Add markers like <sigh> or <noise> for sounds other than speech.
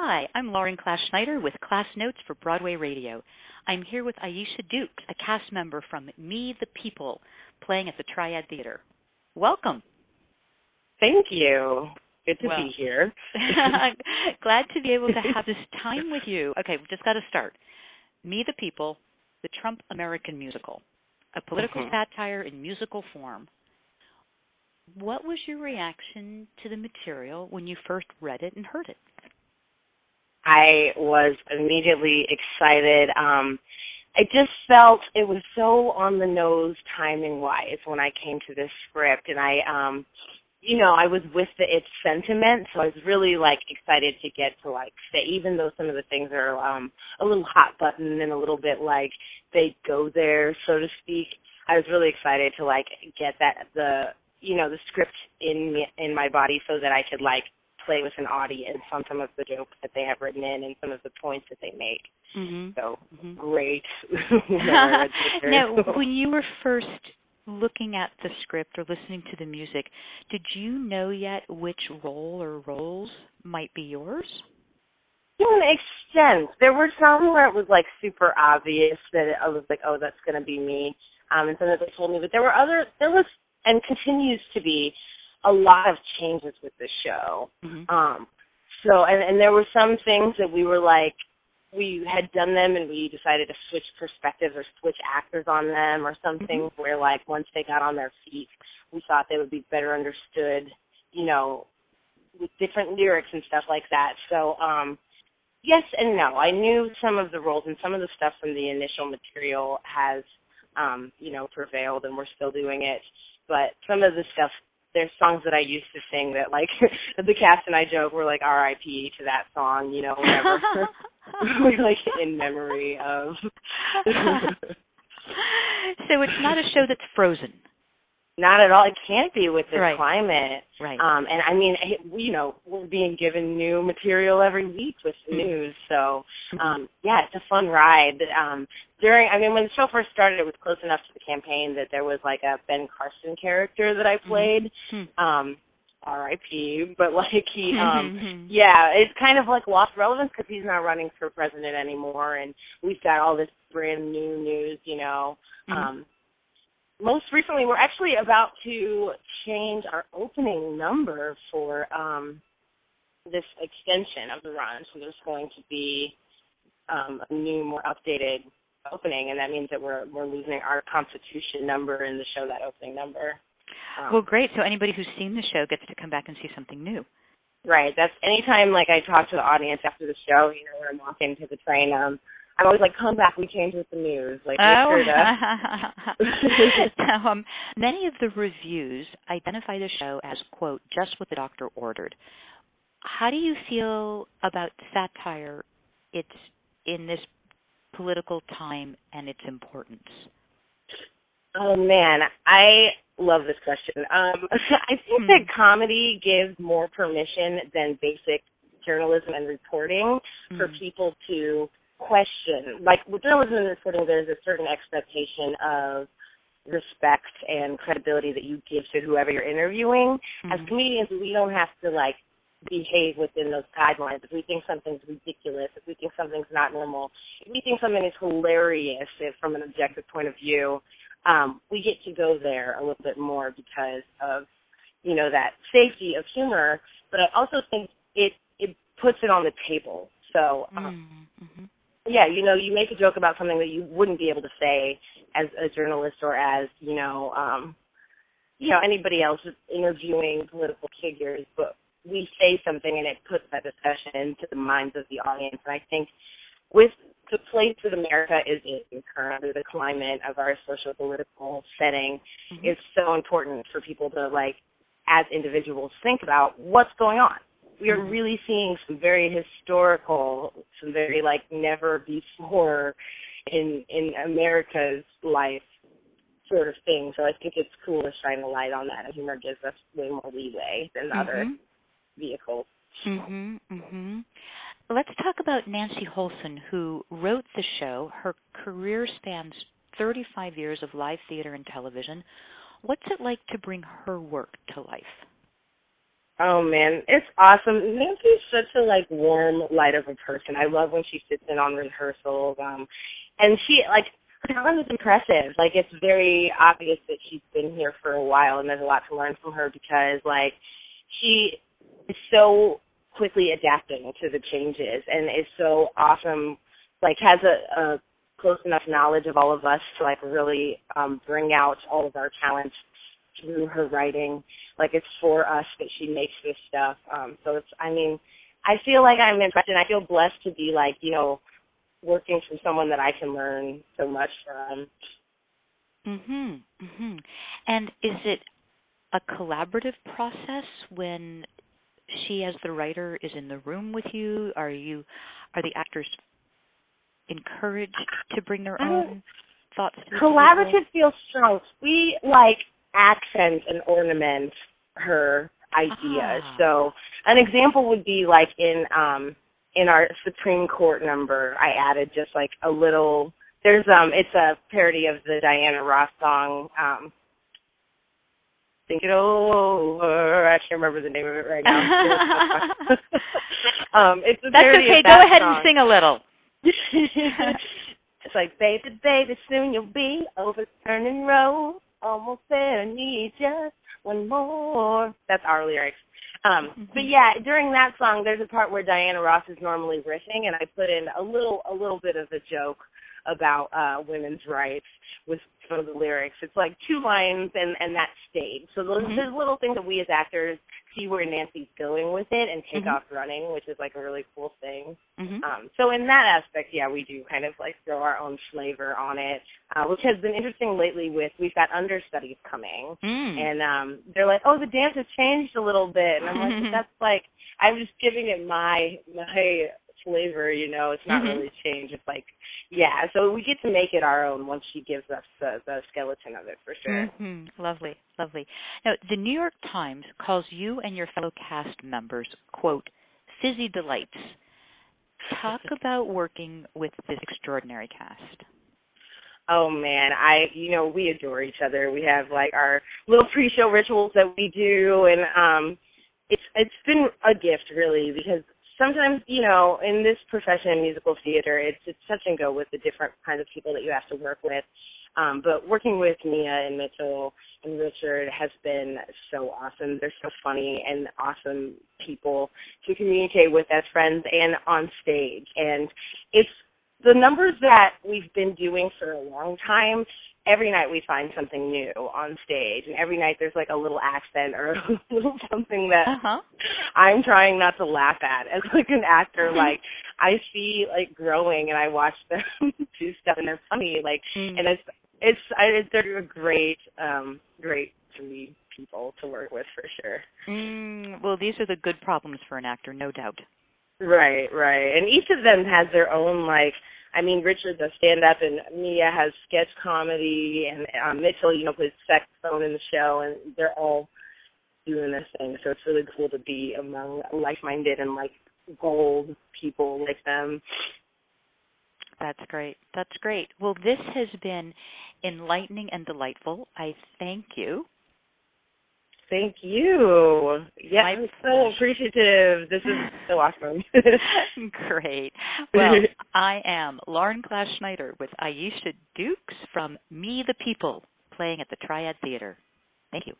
Hi, I'm Lauren Class Schneider with Class Notes for Broadway Radio. I'm here with Aiesha Dukes, a cast member from Me the People, playing at the Triad Theater. Welcome. Thank you. Good to Well. be here. I'm <laughs> <laughs> glad to be able to have this time with you. Okay, we've just got to start. Me the People, the Trump American musical, a political Mhm. satire in musical form. What was your reaction to the material when you first read it and heard it? I was immediately excited. Um I just felt it was so on the nose timing wise when I came to this script and I um you know, I was with the its sentiment, so I was really like excited to get to like say even though some of the things are um a little hot button and a little bit like they go there, so to speak. I was really excited to like get that the you know, the script in me, in my body so that I could like play with an audience on some of the jokes that they have written in and some of the points that they make. Mm-hmm. So Mhm. great. when I read the now, when you were first looking at the script or listening to the music, did you know yet which role or roles might be yours? to an extent, there were some where it was like super obvious that I was like, oh, that's going to be me. Um, and some that they told me, but there were other, there was, and continues to be, a lot of changes with the show. Mm-hmm. Um, so, and, and there were some things that we were like, we had done them and we decided to switch perspectives or switch actors on them or some Mhm. things where like once they got on their feet, we thought they would be better understood, you know, with different lyrics and stuff like that. So, um, yes and no. I knew some of the roles and some of the stuff from the initial material has, um, you know, prevailed and we're still doing it. But some of the stuff there's songs that I used to sing that like <laughs> the cast and I joke we're like R.I.P. to that song, you know, whatever. we're <laughs> <laughs> like in memory of. so it's not a show that's frozen, Not at all. It can't be with this Right. climate. right? Um, and I mean, it- you know, we're being given new material every week with the news. So, um, yeah, it's a fun ride. Um, during, I mean, when the show first started, it was close enough to the campaign that there was like a Ben Carson character that I played. Hmm. Um, R.I.P. But like he, <laughs> um, Mhm. yeah, it's kind of like lost relevance because he's not running for president anymore, and we've got all this brand new news, you know. Um, most recently, we're actually about to change our opening number for um, this extension of the run. So there's going to be um, a new, more updated opening, and that means that we're we're losing our Constitution number in the show that opening number. Um, well, great. So anybody who's seen the show gets to come back and see something new. Right. That's anytime like I talk to the audience after the show, you know, when I'm walking to the train, um, I'm always like, come back, we changed with the news. Like Oh. sure <laughs> um, many of the reviews identify the show as quote just what the doctor ordered. How do you feel about satire? It's in this political time and its importance. Oh man, I love this question. Um <laughs> I think Hmm. that comedy gives more permission than basic journalism and reporting for Mhm. people to question. Like with journalism and reporting there's a certain expectation of respect and credibility that you give to whoever you're interviewing. As Mhm. comedians we don't have to like behave within those guidelines. If we think something's ridiculous, if we think something's not normal, if we think something is hilarious if, from an objective point of view, um, we get to go there a little bit more because of, you know, that safety of humor. But I also think it it puts it on the table. So um, Mhm. Yeah, you know, you make a joke about something that you wouldn't be able to say as a journalist or as, you know, um you know, anybody else interviewing political figures, but we say something and it puts that discussion into the minds of the audience. And I think with the place that America is in currently, the climate of our social political setting, Mhm. it's so important for people to like as individuals think about what's going on. We are Mhm. really seeing some very historical, some very like never before in in America's life sort of thing. So I think it's cool to shine a light on that and humor gives us way more leeway than other Mhm. vehicles. Mhm. Mhm. Let's talk about Nancy Holson, who wrote the show. Her career spans 35 years of live theater and television. What's it like to bring her work to life? Oh man, it's awesome. Nancy's such a like warm light of a person. I love when she sits in on rehearsals. Um and she like her talent is impressive. Like it's very obvious that she's been here for a while and there's a lot to learn from her because like she is so quickly adapting to the changes and is so awesome like has a, a close enough knowledge of all of us to like really um bring out all of our talents through her writing. Like it's for us that she makes this stuff. Um so it's I mean, I feel like I'm impressed and I feel blessed to be like, you know, working from someone that I can learn so much from. Mhm. Mhm. And is it a collaborative process when she as the writer is in the room with you? Are you are the actors encouraged to bring their own thoughts Collaborative feels strong. We like accent and ornament her ideas. Ah. So an example would be like in um in our Supreme Court number, I added just like a little there's um it's a parody of the Diana Ross song, um Think it over. I can't remember the name of it right now. <laughs> um, it's a That's parody okay. of Go ahead song. and sing a little. <laughs> <laughs> it's like, baby, baby, soon you'll be overturning Roe. Almost there, need just one more. That's our lyrics. Um, but yeah, during that song, there's a part where Diana Ross is normally riffing, and I put in a little, a little bit of a joke about uh women's rights with some of the lyrics. It's like two lines, and and that stayed. So those, Mhm. there's little things that we as actors see where Nancy's going with it and take Mhm. off running, which is like a really cool thing. Mhm. Um, so in that aspect, yeah, we do kind of like throw our own flavor on it, uh, which has been interesting lately. With we've got understudies coming, Mm. and um, they're like, "Oh, the dance has changed a little bit," and I'm like, <laughs> "That's like I'm just giving it my my flavor, you know. It's not Mhm. really changed. It's like, yeah. So we get to make it our own once she gives us the the skeleton of it for sure. hmm Lovely, lovely. Now, the New York Times calls you and your fellow cast members, quote, fizzy delights. Talk <laughs> about working with this extraordinary cast. Oh man, I you know we adore each other. We have like our little pre-show rituals that we do, and um, it's it's been a gift really because sometimes you know in this profession musical theater it's it's touch and go with the different kinds of people that you have to work with. Um, but working with Mia and Mitchell and Richard has been so awesome. They're so funny and awesome people to communicate with as friends and on stage. And it's the numbers that we've been doing for a long time, every night we find something new on stage, and every night there's like a little accent or a <laughs> little something that Uh-huh. I'm trying not to laugh at as like an actor. Like I see like growing, and I watch them <laughs> do stuff, and they're funny. Like, Mm. and it's it's I, they're a great, um, great three people to work with for sure. Mm, well, these are the good problems for an actor, no doubt. Right, right. And each of them has their own like I mean Richard does stand up and Mia has sketch comedy and um Mitchell, you know, plays saxophone in the show and they're all doing this thing. So it's really cool to be among like minded and like gold people like them. That's great. That's great. Well, this has been enlightening and delightful. I thank you. Thank you. Yeah, My I'm so appreciative. This is <laughs> so awesome. <laughs> <laughs> Great. Well, I am Lauren Class Schneider with Aiesha Dukes from Me the People, playing at the Triad Theater. Thank you.